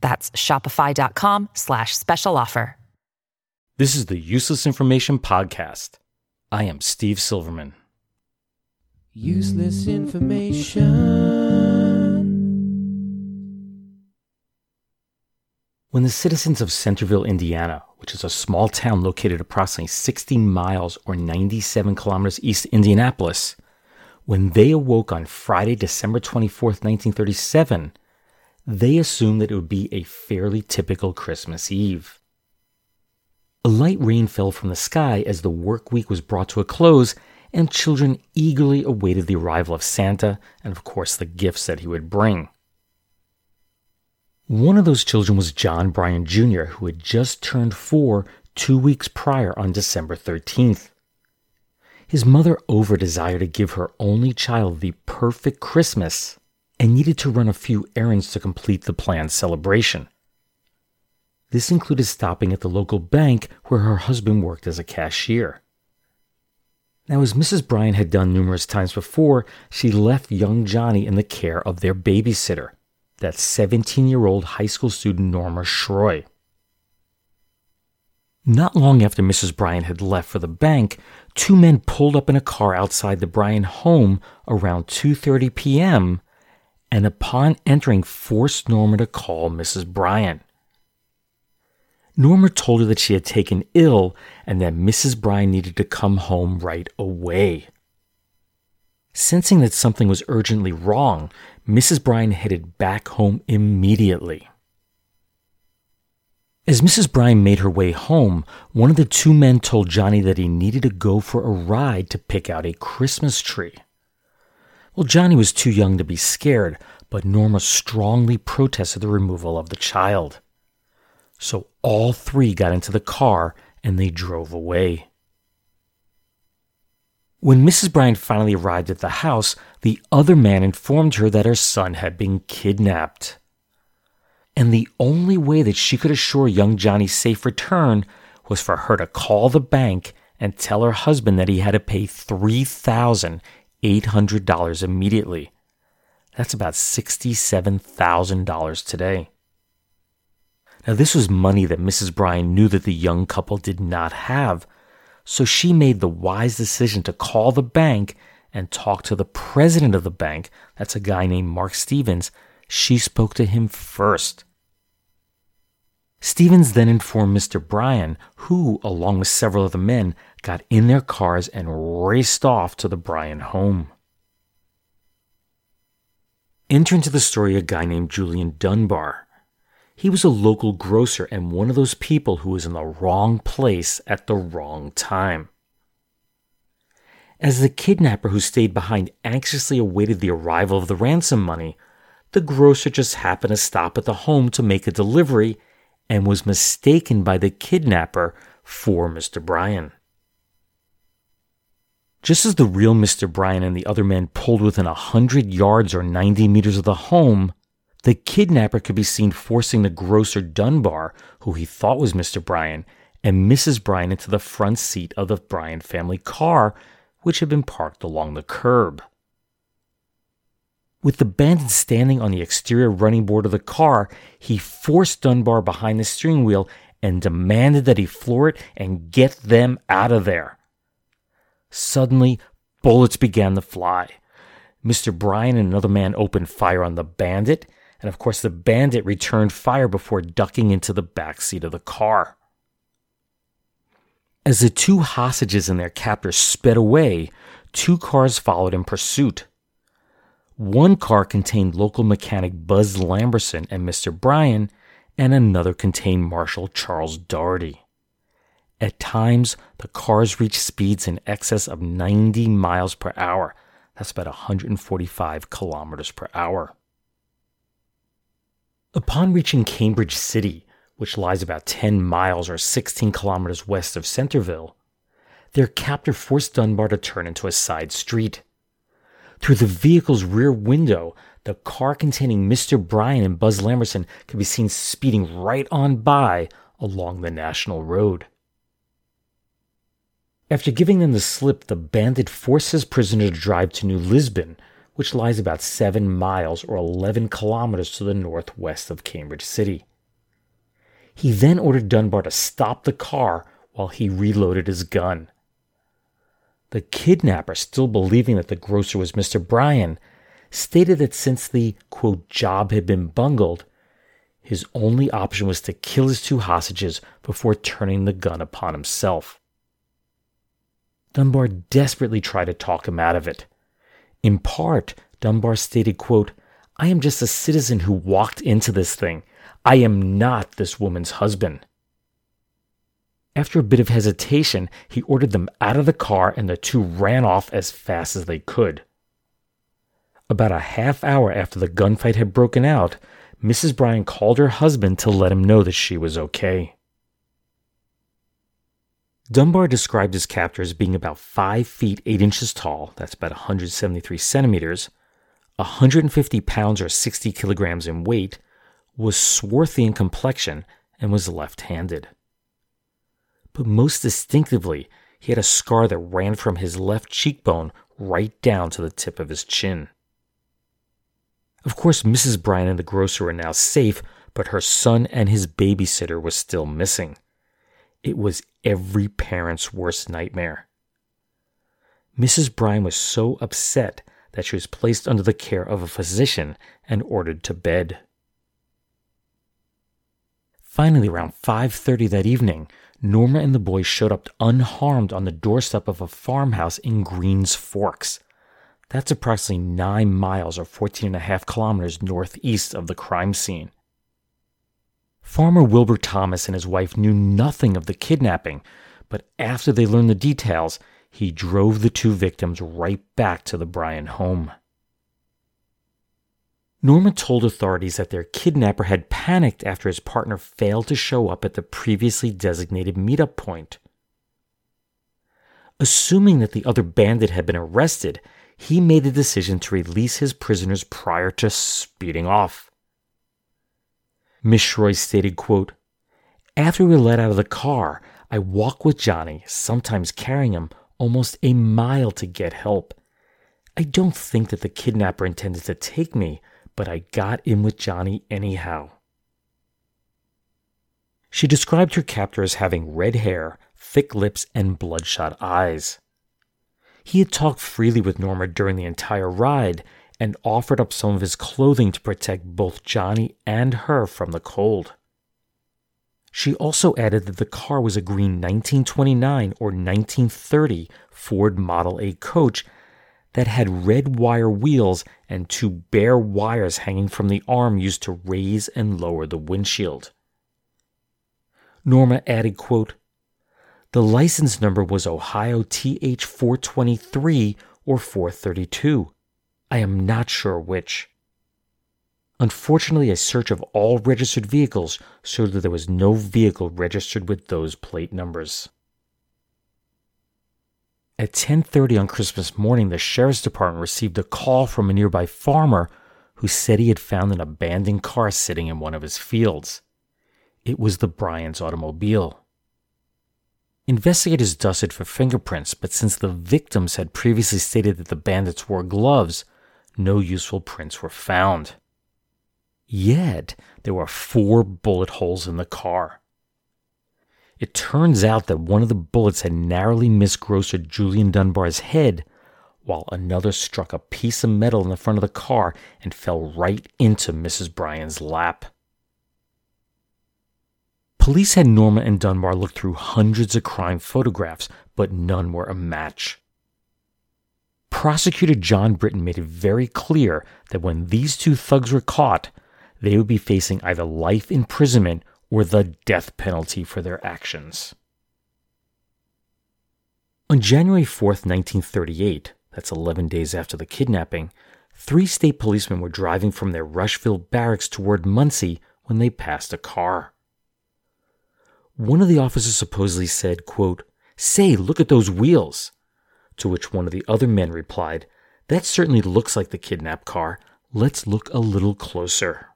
That's shopify.com slash special offer. This is the Useless Information Podcast. I am Steve Silverman. Useless information. When the citizens of Centerville, Indiana, which is a small town located approximately 60 miles or 97 kilometers east of Indianapolis, when they awoke on Friday, December 24th, 1937, they assumed that it would be a fairly typical Christmas Eve. A light rain fell from the sky as the work week was brought to a close, and children eagerly awaited the arrival of Santa and, of course, the gifts that he would bring. One of those children was John Bryan Jr., who had just turned four two weeks prior on December 13th. His mother over desired to give her only child the perfect Christmas and needed to run a few errands to complete the planned celebration. This included stopping at the local bank where her husband worked as a cashier. Now, as Mrs. Bryan had done numerous times before, she left young Johnny in the care of their babysitter, that 17 year old high school student Norma Schroy. Not long after Mrs. Bryan had left for the bank, two men pulled up in a car outside the Bryan home around 2:30 p.m. and upon entering forced Norma to call Mrs. Bryan. Norma told her that she had taken ill and that Mrs. Bryan needed to come home right away. Sensing that something was urgently wrong, Mrs. Bryan headed back home immediately. As Mrs. Bryan made her way home, one of the two men told Johnny that he needed to go for a ride to pick out a Christmas tree. Well, Johnny was too young to be scared, but Norma strongly protested the removal of the child. So all three got into the car and they drove away. When Mrs. Bryan finally arrived at the house, the other man informed her that her son had been kidnapped. And the only way that she could assure young Johnny's safe return was for her to call the bank and tell her husband that he had to pay $3,800 immediately. That's about $67,000 today. Now, this was money that Mrs. Bryan knew that the young couple did not have, so she made the wise decision to call the bank and talk to the president of the bank. That's a guy named Mark Stevens. She spoke to him first. Stevens then informed Mr. Bryan, who, along with several other men, got in their cars and raced off to the Bryan home. Enter into the story a guy named Julian Dunbar. He was a local grocer and one of those people who was in the wrong place at the wrong time. As the kidnapper who stayed behind anxiously awaited the arrival of the ransom money, the grocer just happened to stop at the home to make a delivery and was mistaken by the kidnapper for Mr. Bryan. Just as the real Mr. Bryan and the other men pulled within a hundred yards or 90 meters of the home, the kidnapper could be seen forcing the grocer Dunbar, who he thought was Mr. Bryan, and Mrs. Bryan into the front seat of the Bryan family car, which had been parked along the curb. With the bandit standing on the exterior running board of the car, he forced Dunbar behind the steering wheel and demanded that he floor it and get them out of there. Suddenly, bullets began to fly. Mr. Bryan and another man opened fire on the bandit, and of course, the bandit returned fire before ducking into the back seat of the car. As the two hostages and their captors sped away, two cars followed in pursuit. One car contained local mechanic Buzz Lamberson and Mr. Bryan, and another contained Marshal Charles Doherty. At times, the cars reached speeds in excess of 90 miles per hour. That's about 145 kilometers per hour. Upon reaching Cambridge City, which lies about 10 miles or 16 kilometers west of Centerville, their captor forced Dunbar to turn into a side street. Through the vehicle's rear window, the car containing Mr. Bryan and Buzz Lamberson could be seen speeding right on by along the national road. After giving them the slip, the bandit forced his prisoner to drive to New Lisbon, which lies about seven miles or 11 kilometers to the northwest of Cambridge City. He then ordered Dunbar to stop the car while he reloaded his gun. The kidnapper, still believing that the grocer was Mr. Bryan, stated that since the quote, job had been bungled, his only option was to kill his two hostages before turning the gun upon himself. Dunbar desperately tried to talk him out of it. In part, Dunbar stated, quote, I am just a citizen who walked into this thing. I am not this woman's husband. After a bit of hesitation, he ordered them out of the car and the two ran off as fast as they could. About a half hour after the gunfight had broken out, Mrs. Bryan called her husband to let him know that she was okay. Dunbar described his captor as being about 5 feet 8 inches tall, that's about 173 centimeters, 150 pounds or 60 kilograms in weight, was swarthy in complexion, and was left handed but most distinctively, he had a scar that ran from his left cheekbone right down to the tip of his chin. Of course, Mrs. Bryan and the grocer were now safe, but her son and his babysitter was still missing. It was every parent's worst nightmare. Mrs. Bryan was so upset that she was placed under the care of a physician and ordered to bed. Finally, around 5:30 that evening, Norma and the boys showed up unharmed on the doorstep of a farmhouse in Greens Forks. That's approximately 9 miles or 14 and a half kilometers northeast of the crime scene. Farmer Wilbur Thomas and his wife knew nothing of the kidnapping, but after they learned the details, he drove the two victims right back to the Bryan home. Norma told authorities that their kidnapper had panicked after his partner failed to show up at the previously designated meetup point. Assuming that the other bandit had been arrested, he made the decision to release his prisoners prior to speeding off. Miss Shroy stated, quote, After we were let out of the car, I walked with Johnny, sometimes carrying him almost a mile to get help. I don't think that the kidnapper intended to take me, but I got in with Johnny anyhow. She described her captor as having red hair, thick lips, and bloodshot eyes. He had talked freely with Norma during the entire ride and offered up some of his clothing to protect both Johnny and her from the cold. She also added that the car was a green 1929 or 1930 Ford Model A coach that had red wire wheels and two bare wires hanging from the arm used to raise and lower the windshield. Norma added, quote, The license number was Ohio TH 423 or 432. I am not sure which. Unfortunately, a search of all registered vehicles showed that there was no vehicle registered with those plate numbers. At 10:30 on Christmas morning, the sheriff's department received a call from a nearby farmer who said he had found an abandoned car sitting in one of his fields. It was the Bryans' automobile. Investigators dusted for fingerprints, but since the victims had previously stated that the bandits wore gloves, no useful prints were found. Yet, there were four bullet holes in the car. It turns out that one of the bullets had narrowly missed grocer Julian Dunbar's head, while another struck a piece of metal in the front of the car and fell right into Mrs. Bryan's lap. Police had Norma and Dunbar look through hundreds of crime photographs, but none were a match. Prosecutor John Britton made it very clear that when these two thugs were caught, they would be facing either life imprisonment or the death penalty for their actions. On January 4th, 1938, that's 11 days after the kidnapping, three state policemen were driving from their Rushville barracks toward Muncie when they passed a car. One of the officers supposedly said, quote, Say, look at those wheels. To which one of the other men replied, That certainly looks like the kidnapped car. Let's look a little closer.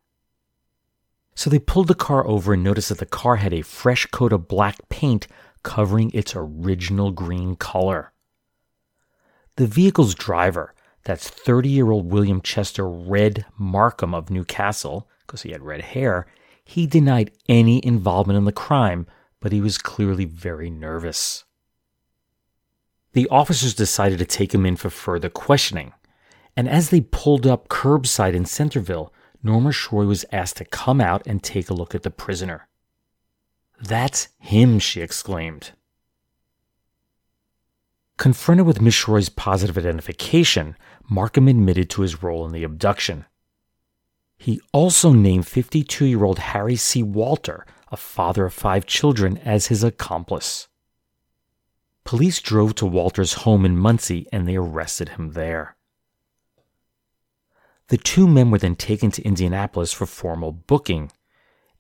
So they pulled the car over and noticed that the car had a fresh coat of black paint covering its original green color. The vehicle's driver, that's 30 year old William Chester Red Markham of New Castle, because he had red hair, he denied any involvement in the crime, but he was clearly very nervous. The officers decided to take him in for further questioning, and as they pulled up curbside in Centerville, Norma Shroy was asked to come out and take a look at the prisoner. That's him, she exclaimed. Confronted with Miss Shroy's positive identification, Markham admitted to his role in the abduction. He also named 52 year old Harry C. Walter, a father of five children, as his accomplice. Police drove to Walter's home in Muncie and they arrested him there. The two men were then taken to Indianapolis for formal booking,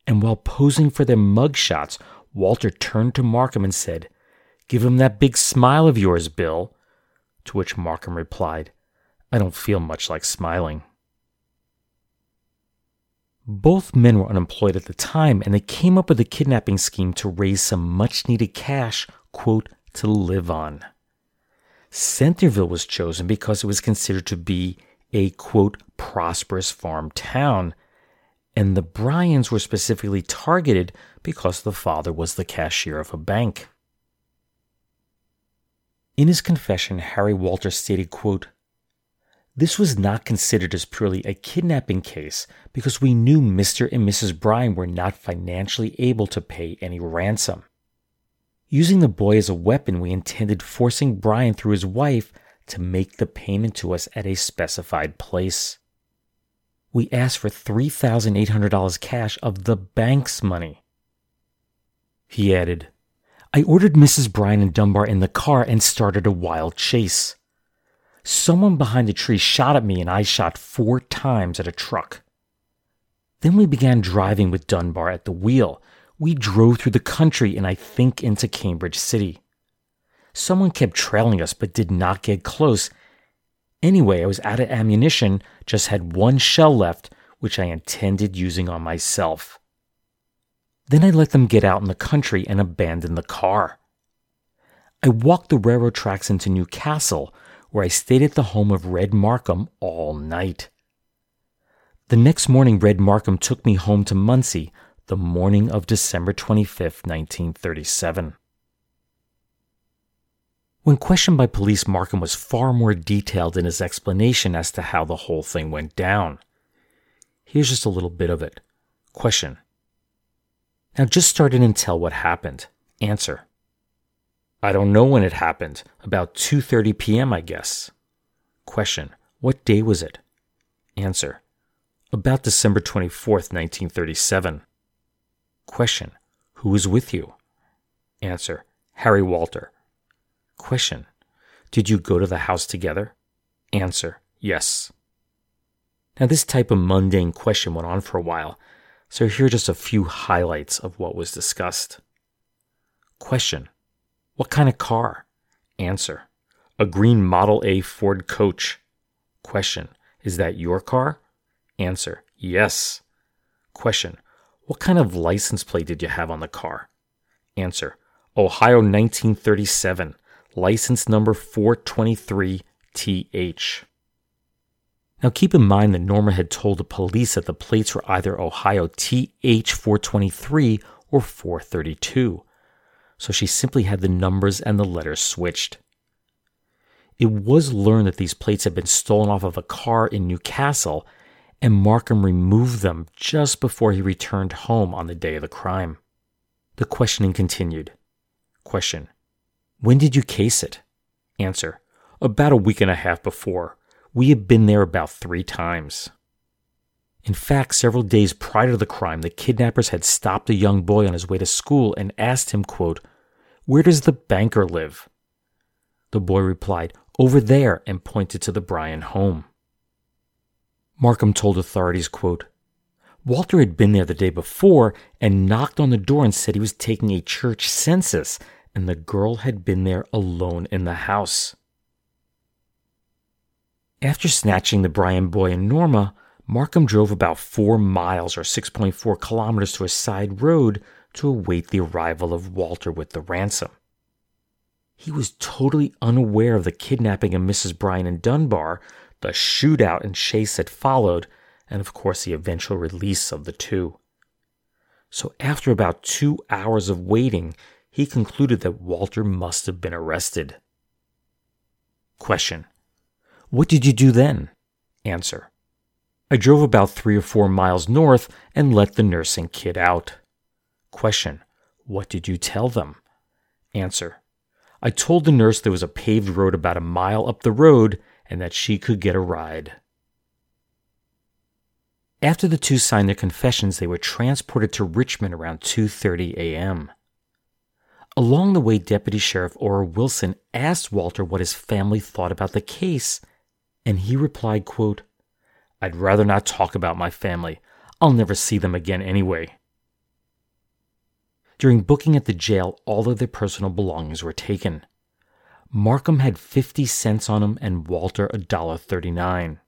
and while posing for their mugshots, Walter turned to Markham and said, Give him that big smile of yours, Bill. To which Markham replied, I don't feel much like smiling. Both men were unemployed at the time, and they came up with a kidnapping scheme to raise some much needed cash, quote, to live on. Centerville was chosen because it was considered to be a quote prosperous farm town, and the Bryans were specifically targeted because the father was the cashier of a bank. In his confession, Harry Walter stated, quote, This was not considered as purely a kidnapping case because we knew Mr. and Mrs. Bryan were not financially able to pay any ransom. Using the boy as a weapon, we intended forcing Bryan through his wife to make the payment to us at a specified place. We asked for $3,800 cash of the bank's money. He added, I ordered Mrs. Bryan and Dunbar in the car and started a wild chase. Someone behind the tree shot at me and I shot four times at a truck. Then we began driving with Dunbar at the wheel. We drove through the country and I think into Cambridge City. Someone kept trailing us but did not get close. Anyway, I was out of ammunition, just had one shell left, which I intended using on myself. Then I let them get out in the country and abandoned the car. I walked the railroad tracks into New Castle, where I stayed at the home of Red Markham all night. The next morning, Red Markham took me home to Muncie the morning of December 25, 1937. When questioned by police, Markham was far more detailed in his explanation as to how the whole thing went down. Here's just a little bit of it. Question. Now just start in and tell what happened. Answer. I don't know when it happened. About 2:30 p.m., I guess. Question. What day was it? Answer. About December 24th, 1937. Question. Who was with you? Answer. Harry Walter. Question Did you go to the house together? Answer Yes. Now, this type of mundane question went on for a while, so here are just a few highlights of what was discussed. Question What kind of car? Answer A green Model A Ford coach. Question Is that your car? Answer Yes. Question What kind of license plate did you have on the car? Answer Ohio 1937 license number 423TH. Now keep in mind that Norma had told the police that the plates were either Ohio TH423 or 432, so she simply had the numbers and the letters switched. It was learned that these plates had been stolen off of a car in New Castle, and Markham removed them just before he returned home on the day of the crime. The questioning continued. Question. When did you case it? Answer. About a week and a half before. We had been there about three times. In fact, several days prior to the crime, the kidnappers had stopped a young boy on his way to school and asked him, quote, Where does the banker live? The boy replied, Over there, and pointed to the Bryan home. Markham told authorities, quote, Walter had been there the day before and knocked on the door and said he was taking a church census, and the girl had been there alone in the house. After snatching the Bryan boy and Norma, Markham drove about four miles or 6.4 kilometers to a side road to await the arrival of Walter with the ransom. He was totally unaware of the kidnapping of Mrs. Bryan and Dunbar, the shootout and chase that followed, and of course the eventual release of the two. So after about two hours of waiting, he concluded that Walter must have been arrested. Question what did you do then? Answer. I drove about three or four miles north and let the nursing kid out. Question. What did you tell them? Answer. I told the nurse there was a paved road about a mile up the road and that she could get a ride. After the two signed their confessions, they were transported to Richmond around 2:30 a.m. Along the way, Deputy Sheriff Orr Wilson asked Walter what his family thought about the case and he replied, quote, I'd rather not talk about my family. I'll never see them again anyway. During booking at the jail, all of their personal belongings were taken. Markham had 50 cents on him and Walter $1.39.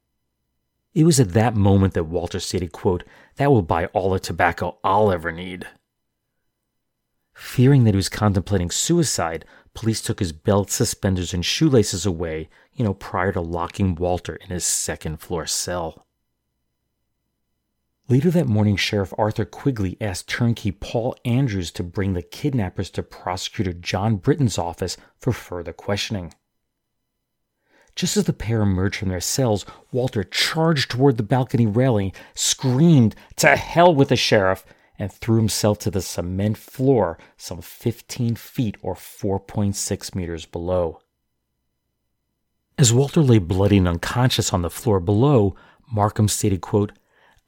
It was at that moment that Walter stated, quote, That will buy all the tobacco I'll ever need. Fearing that he was contemplating suicide, police took his belt, suspenders, and shoelaces away, you know, prior to locking Walter in his second floor cell. Later that morning, Sheriff Arthur Quigley asked turnkey Paul Andrews to bring the kidnappers to Prosecutor John Britton's office for further questioning. Just as the pair emerged from their cells, Walter charged toward the balcony railing, screamed, To hell with the sheriff, and threw himself to the cement floor some 15 feet or 4.6 meters below. As Walter lay bloody and unconscious on the floor below, Markham stated, quote,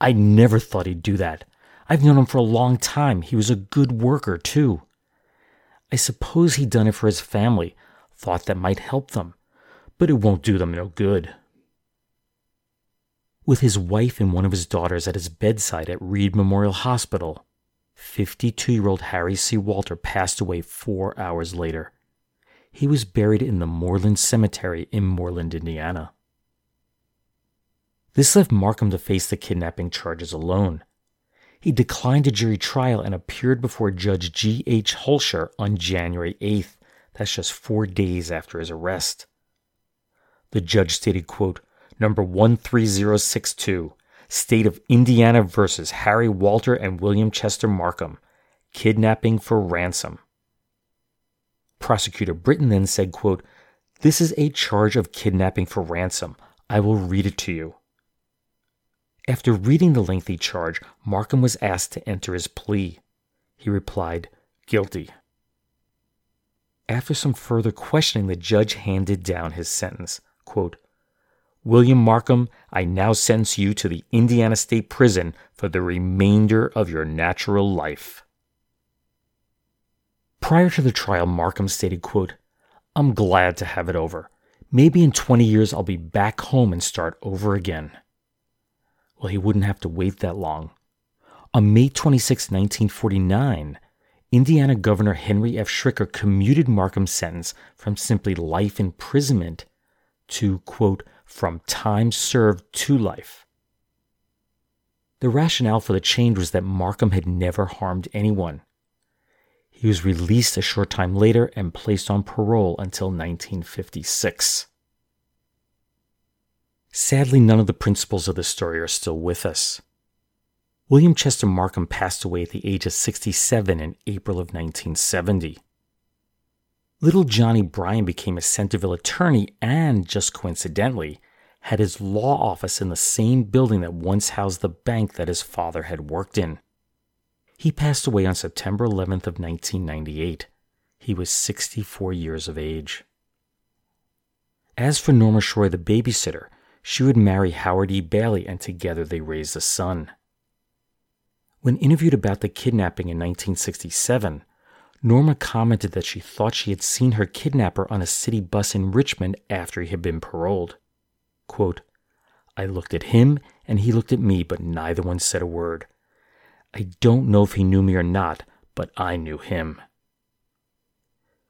I never thought he'd do that. I've known him for a long time. He was a good worker, too. I suppose he'd done it for his family, thought that might help them, but it won't do them no good. With his wife and one of his daughters at his bedside at Reid Memorial Hospital, 52 year old Harry C. Walter passed away four hours later. He was buried in the Mooreland Cemetery in Mooreland, Indiana. This left Markham to face the kidnapping charges alone. He declined a jury trial and appeared before Judge G. H. Holscher on January 8th. That's just four days after his arrest. The judge stated, quote, number 13062, State of Indiana versus Harry Walter and William Chester Markham, kidnapping for ransom. Prosecutor Britton then said, quote, This is a charge of kidnapping for ransom. I will read it to you. After reading the lengthy charge, Markham was asked to enter his plea. He replied, Guilty. After some further questioning, the judge handed down his sentence. Quote, William Markham, I now sentence you to the Indiana State Prison for the remainder of your natural life. Prior to the trial, Markham stated, quote, I'm glad to have it over. Maybe in 20 years I'll be back home and start over again. Well, he wouldn't have to wait that long. On May 26, 1949, Indiana Governor Henry F. Schricker commuted Markham's sentence from simply life imprisonment to, quote, from time served to life. The rationale for the change was that Markham had never harmed anyone. He was released a short time later and placed on parole until 1956. Sadly, none of the principals of this story are still with us. William Chester Markham passed away at the age of 67 in April of 1970. Little Johnny Bryan became a Centerville attorney and, just coincidentally, had his law office in the same building that once housed the bank that his father had worked in. He passed away on September 11th of 1998. He was 64 years of age. As for Norma Shroy, the babysitter, she would marry Howard E. Bailey and together they raised a son. When interviewed about the kidnapping in 1967, Norma commented that she thought she had seen her kidnapper on a city bus in Richmond after he had been paroled. Quote, I looked at him and he looked at me, but neither one said a word. I don't know if he knew me or not, but I knew him.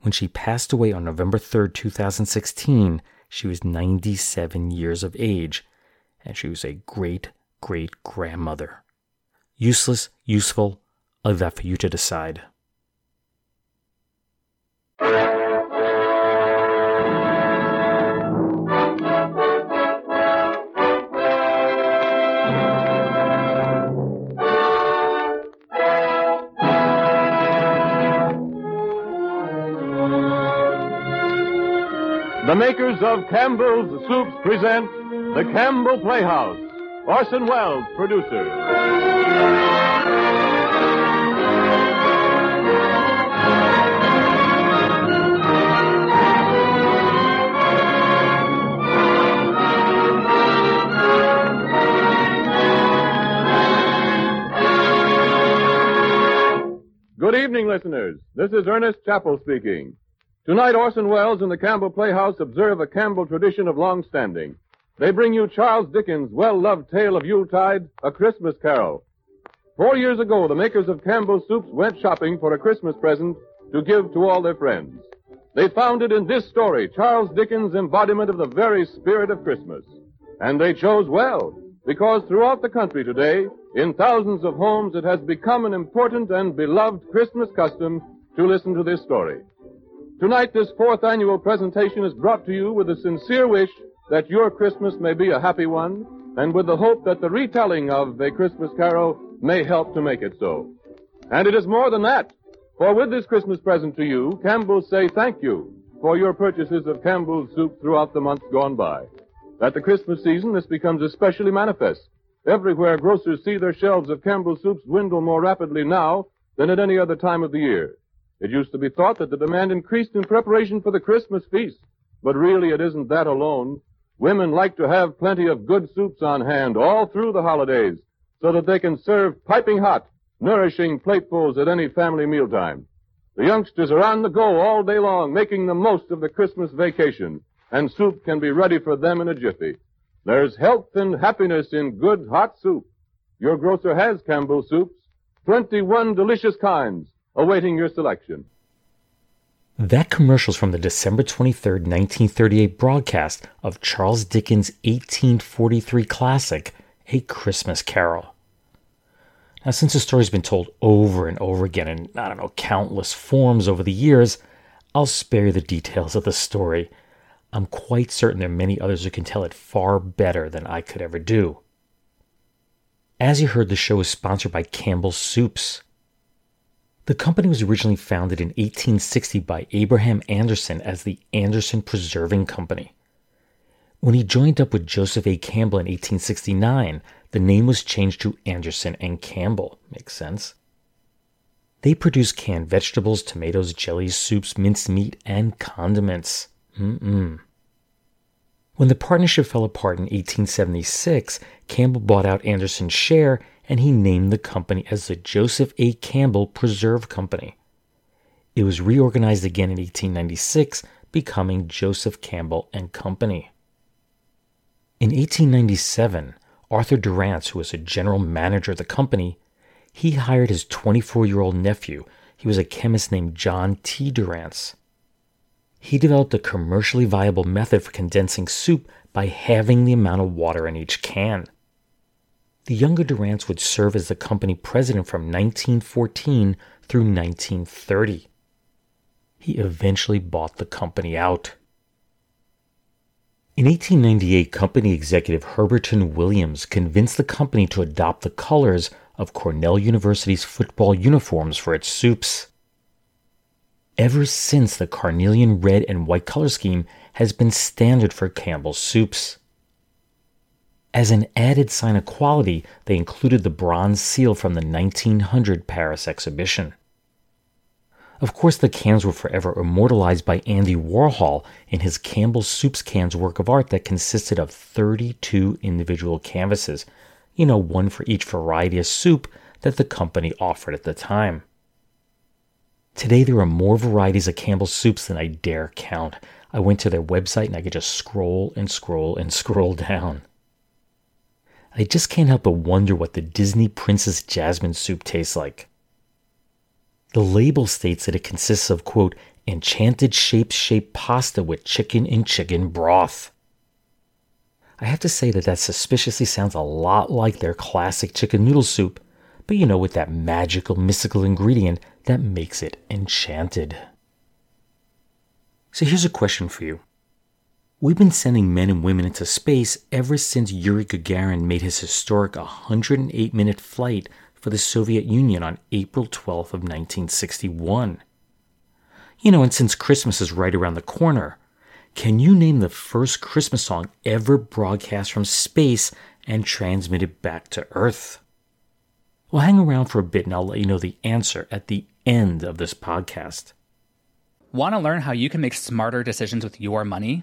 When she passed away on November 3, 2016, she was 97 years of age, and she was a great great grandmother. Useless, useful, I'll leave that for you to decide. The makers of Campbell's Soups present The Campbell Playhouse. Orson Welles, producer. Good evening, listeners. This is Ernest Chappell speaking. Tonight, Orson Welles and the Campbell Playhouse observe a Campbell tradition of long standing. They bring you Charles Dickens' well-loved tale of Yuletide, A Christmas Carol. Four years ago, the makers of Campbell Soups went shopping for a Christmas present to give to all their friends. They found it in this story, Charles Dickens' embodiment of the very spirit of Christmas. And they chose well, because throughout the country today, in thousands of homes, it has become an important and beloved Christmas custom to listen to this story. Tonight, this fourth annual presentation is brought to you with a sincere wish that your Christmas may be a happy one, and with the hope that the retelling of A Christmas Carol may help to make it so. And it is more than that, for with this Christmas present to you, Campbell's say thank you for your purchases of Campbell's soup throughout the months gone by. At the Christmas season, this becomes especially manifest. Everywhere grocers see their shelves of Campbell's soups dwindle more rapidly now than at any other time of the year. It used to be thought that the demand increased in preparation for the Christmas feast, but really it isn't that alone. Women like to have plenty of good soups on hand all through the holidays so that they can serve piping hot, nourishing platefuls at any family mealtime. The youngsters are on the go all day long, making the most of the Christmas vacation, and soup can be ready for them in a jiffy. There's health and happiness in good hot soup. Your grocer has Campbell soups, 21 delicious kinds, awaiting your selection. That commercial's from the December 23, 1938 broadcast of Charles Dickens' 1843 classic, A Christmas Carol. Now, since the story's been told over and over again in, I don't know, countless forms over the years, I'll spare you the details of the story. I'm quite certain there are many others who can tell it far better than I could ever do. As you heard, the show is sponsored by Campbell's Soups. The company was originally founded in 1860 by Abraham Anderson as the Anderson Preserving Company. When he joined up with Joseph A. Campbell in 1869, the name was changed to Anderson and Campbell. Makes sense. They produce canned vegetables, tomatoes, jellies, soups, minced meat, and condiments. Mm-mm. When the partnership fell apart in 1876, Campbell bought out Anderson's share and he named the company as the Joseph A. Campbell Preserve Company. It was reorganized again in 1896, becoming Joseph Campbell and Company. In 1897, Arthur Dorrance, who was a general manager of the company, he hired his 24-year-old nephew. He was a chemist named John T. Dorrance. He developed a commercially viable method for condensing soup by halving the amount of water in each can. The younger Durants would serve as the company president from 1914 through 1930. He eventually bought the company out. In 1898, company executive Herberton Williams convinced the company to adopt the colors of Cornell University's football uniforms for its soups. Ever since, the carnelian red and white color scheme has been standard for Campbell's soups. As an added sign of quality, they included the bronze seal from the 1900 Paris exhibition. Of course, the cans were forever immortalized by Andy Warhol in his Campbell's Soups Cans work of art that consisted of 32 individual canvases, you know, one for each variety of soup that the company offered at the time. Today, there are more varieties of Campbell's soups than I dare count. I went to their website and I could just scroll and scroll and scroll down. I just can't help but wonder what the Disney Princess Jasmine soup tastes like. The label states that it consists of, quote, enchanted shape shaped pasta with chicken and chicken broth. I have to say that that suspiciously sounds a lot like their classic chicken noodle soup, but you know, with that magical, mystical ingredient that makes it enchanted. So here's a question for you. We've been sending men and women into space ever since Yuri Gagarin made his historic 108 minute flight for the Soviet Union on April 12th of 1961. You know, and since Christmas is right around the corner, can you name the first Christmas song ever broadcast from space and transmitted back to Earth? Well, hang around for a bit and I'll let you know the answer at the end of this podcast. Want to learn how you can make smarter decisions with your money?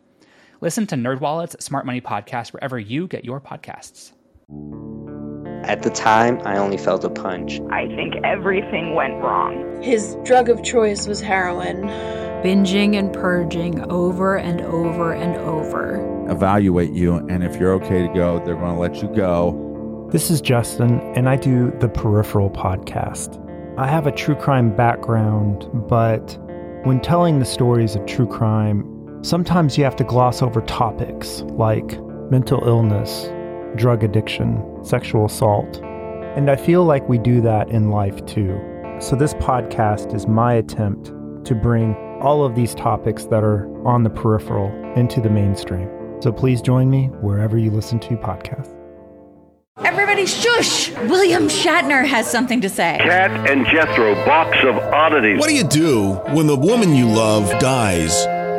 Listen to NerdWallet's Smart Money Podcast wherever you get your podcasts. At the time, I only felt a punch. I think everything went wrong. His drug of choice was heroin. Binging and purging over and over and over. Evaluate you, and if you're okay to go, they're going to let you go. This is Justin, and I do the Peripheral podcast. I have a true crime background, but when telling the stories of true crime, sometimes you have to gloss over topics like mental illness, drug addiction, sexual assault. And I feel like we do that in life too. So, this podcast is my attempt to bring all of these topics that are on the peripheral into the mainstream. So, please join me wherever you listen to podcasts. Everybody shush! William Shatner has something to say. Cat and Jethro, box of oddities. What do you do when the woman you love dies?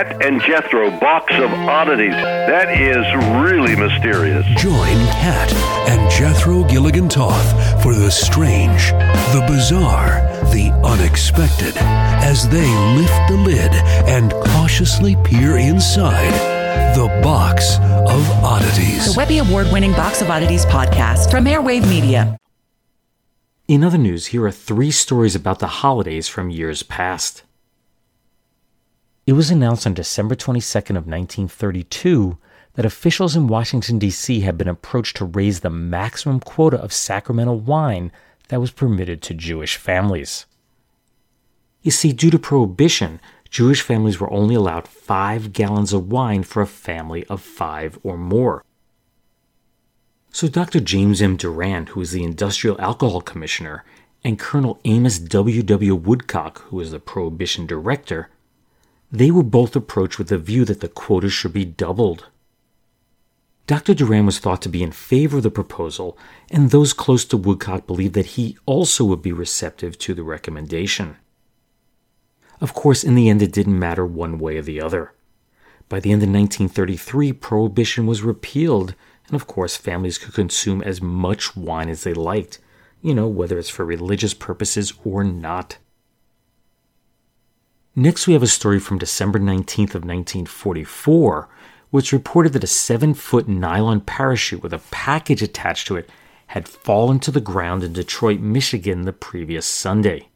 Cat and Jethro, box of oddities. That is really mysterious. Join Cat and Jethro Gilligan Toth for the strange, the bizarre, the unexpected as they lift the lid and cautiously peer inside the box of oddities. The Webby Award winning Box of Oddities podcast from Airwave Media. In other news, here are three stories about the holidays from years past. It was announced on December 22nd of 1932 that officials in Washington D.C. had been approached to raise the maximum quota of sacramental wine that was permitted to Jewish families. You see, due to prohibition, Jewish families were only allowed 5 gallons of wine for a family of 5 or more. So Dr. James M. Doran, who was the Industrial Alcohol Commissioner, and Colonel Amos W. W. Woodcock, who was the Prohibition Director, they were both approached with the view that the quota should be doubled. Dr. Doran was thought to be in favor of the proposal, and those close to Woodcock believed that he also would be receptive to the recommendation. Of course, in the end, it didn't matter one way or the other. By the end of 1933, prohibition was repealed, and of course, families could consume as much wine as they liked, you know, whether it's for religious purposes or not. Next, we have a story from December 19th of 1944 which reported that a seven foot nylon parachute with a package attached to it had fallen to the ground in Detroit, Michigan the previous Sunday.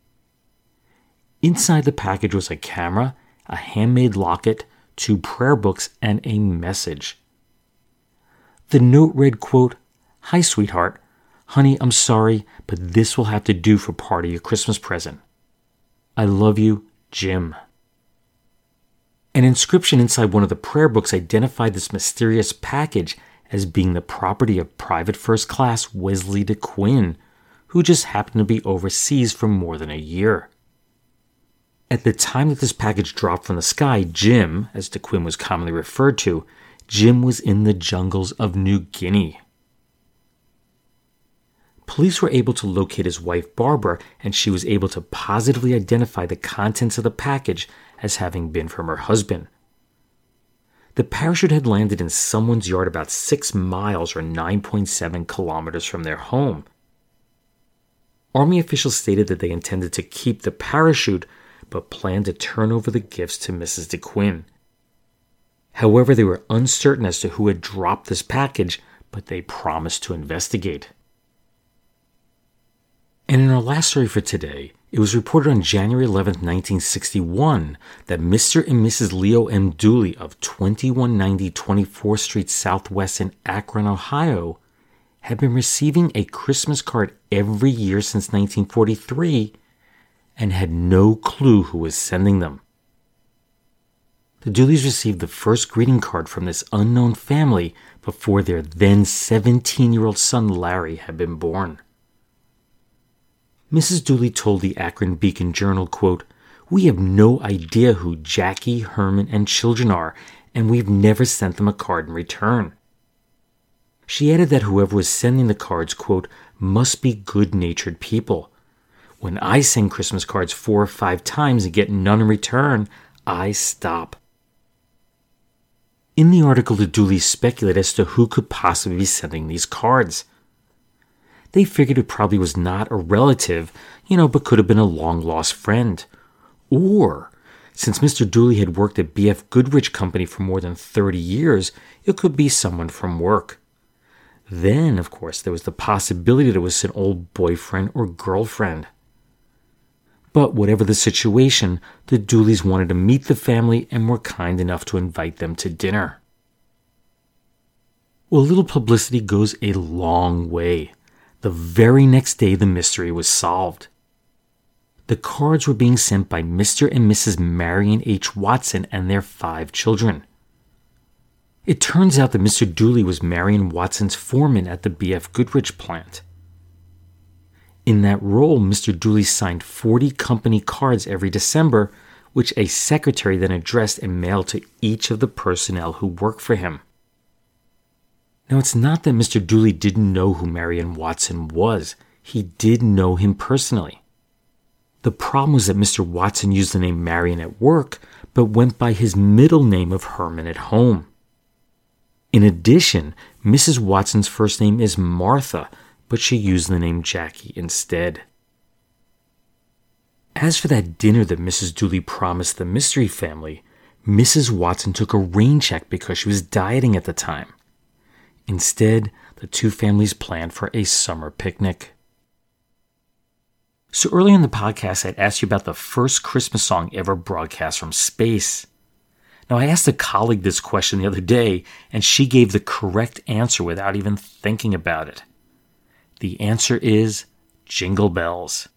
Inside the package was a camera, a handmade locket, two prayer books, and a message. The note read, quote, Hi, sweetheart. Honey, I'm sorry, but this will have to do for part of your Christmas present. I love you, Jim. An inscription inside one of the prayer books identified this mysterious package as being the property of Private First Class Wesley DeQuinn, who just happened to be overseas for more than a year. At the time that this package dropped from the sky, Jim, as DeQuinn was commonly referred to, Jim was in the jungles of New Guinea. Police were able to locate his wife Barbara, and she was able to positively identify the contents of the package as having been from her husband. The parachute had landed in someone's yard about six miles or 9.7 kilometers from their home. Army officials stated that they intended to keep the parachute but planned to turn over the gifts to Mrs. DeQuinn. However, they were uncertain as to who had dropped this package, but they promised to investigate. And in our last story for today, it was reported on January 11, 1961, that Mr. and Mrs. Leo M. Dooley of 2190 24th Street Southwest in Akron, Ohio, had been receiving a Christmas card every year since 1943 and had no clue who was sending them. The Dooleys received the first greeting card from this unknown family before their then 17 year old son Larry had been born. Mrs. Dooley told the Akron Beacon Journal, quote, We have no idea who Jackie, Herman, and children are, and we've never sent them a card in return. She added that whoever was sending the cards, quote, must be good natured people. When I send Christmas cards four or five times and get none in return, I stop. In the article, the Dooleys speculate as to who could possibly be sending these cards they figured it probably was not a relative, you know, but could have been a long lost friend. Or, since Mr. Dooley had worked at B.F. Goodrich Company for more than 30 years, it could be someone from work. Then, of course, there was the possibility that it was an old boyfriend or girlfriend. But whatever the situation, the Dooleys wanted to meet the family and were kind enough to invite them to dinner. Well, a little publicity goes a long way. The very next day, the mystery was solved. The cards were being sent by Mr. and Mrs. Marion H. Watson and their five children. It turns out that Mr. Dooley was Marion Watson's foreman at the B.F. Goodrich plant. In that role, Mr. Dooley signed 40 company cards every December, which a secretary then addressed and mailed to each of the personnel who worked for him. Now, it's not that Mr. Dooley didn't know who Marion Watson was, he did know him personally. The problem was that Mr. Watson used the name Marion at work, but went by his middle name of Herman at home. In addition, Mrs. Watson's first name is Martha, but she used the name Jackie instead. As for that dinner that Mrs. Dooley promised the mystery family, Mrs. Watson took a rain check because she was dieting at the time. Instead, the two families planned for a summer picnic. So, earlier in the podcast, I'd asked you about the first Christmas song ever broadcast from space. Now, I asked a colleague this question the other day, and she gave the correct answer without even thinking about it. The answer is Jingle Bells.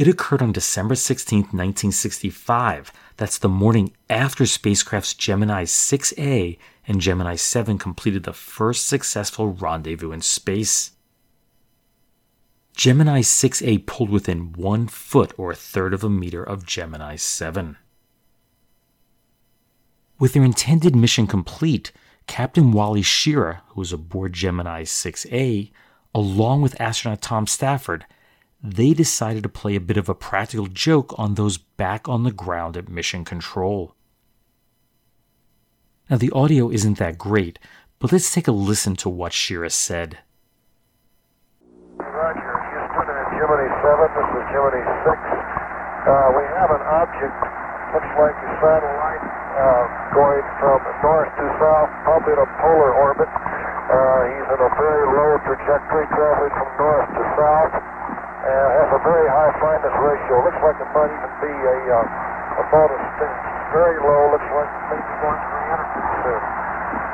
It occurred on December 16, 1965. That's the morning after spacecrafts Gemini 6A and Gemini 7 completed the first successful rendezvous in space. Gemini 6A pulled within one foot or a third of a meter of Gemini 7. With their intended mission complete, Captain Wally Schirra, who was aboard Gemini 6A, along with astronaut Tom Stafford, they decided to play a bit of a practical joke on those back on the ground at Mission Control. Now, the audio isn't that great, but let's take a listen to what Schirra said. Roger, Houston and Gemini 7, this is Gemini 6. Uh, we have an object, looks like a satellite, uh, going from north to south, probably in a polar orbit. Uh, he's in a very low trajectory, traveling from north to south. Uh, has a very high fineness ratio. Looks like it might even be a, uh, a stage. Very low, looks like maybe going to the enter pretty soon.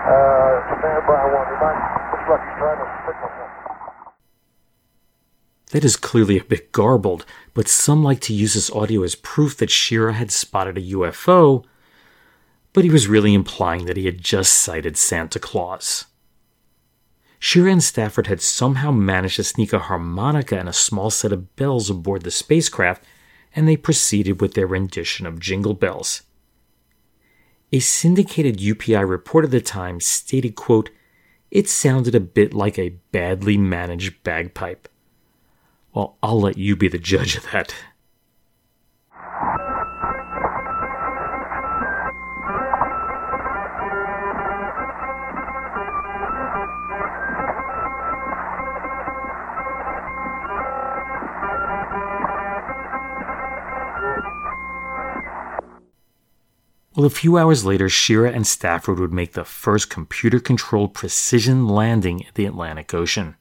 Uh, stand by one. He might, looks like he's trying to signal something. That is clearly a bit garbled, but some like to use this audio as proof that Schirra had spotted a UFO, but he was really implying that he had just sighted Santa Claus. Schirra and Stafford had somehow managed to sneak a harmonica and a small set of bells aboard the spacecraft, and they proceeded with their rendition of Jingle Bells. A syndicated UPI report at the time stated, quote, it sounded a bit like a badly managed bagpipe. Well, I'll let you be the judge of that. Well, a few hours later, Schirra and Stafford would make the first computer controlled precision landing in the Atlantic Ocean.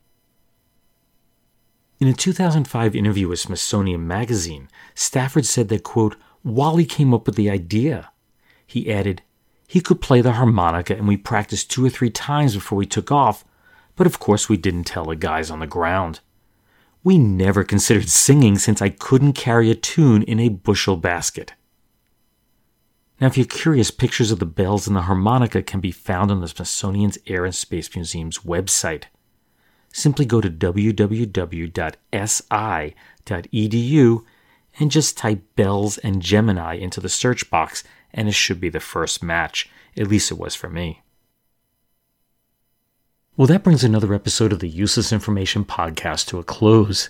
In a 2005 interview with Smithsonian Magazine, Stafford said that, quote, Wally came up with the idea. He added, he could play the harmonica and we practiced two or three times before we took off, but of course we didn't tell the guys on the ground. We never considered singing since I couldn't carry a tune in a bushel basket. Now, if you're curious, pictures of the bells and the harmonica can be found on the Smithsonian's Air and Space Museum's website. Simply go to www.si.edu and just type bells and Gemini into the search box, and it should be the first match. At least it was for me. Well, that brings another episode of the Useless Information Podcast to a close.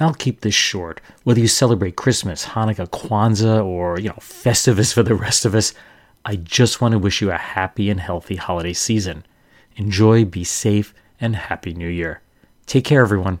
I'll keep this short. Whether you celebrate Christmas, Hanukkah, Kwanzaa, or, you know, Festivus for the rest of us, I just want to wish you a happy and healthy holiday season. Enjoy, be safe, and Happy New Year. Take care, everyone.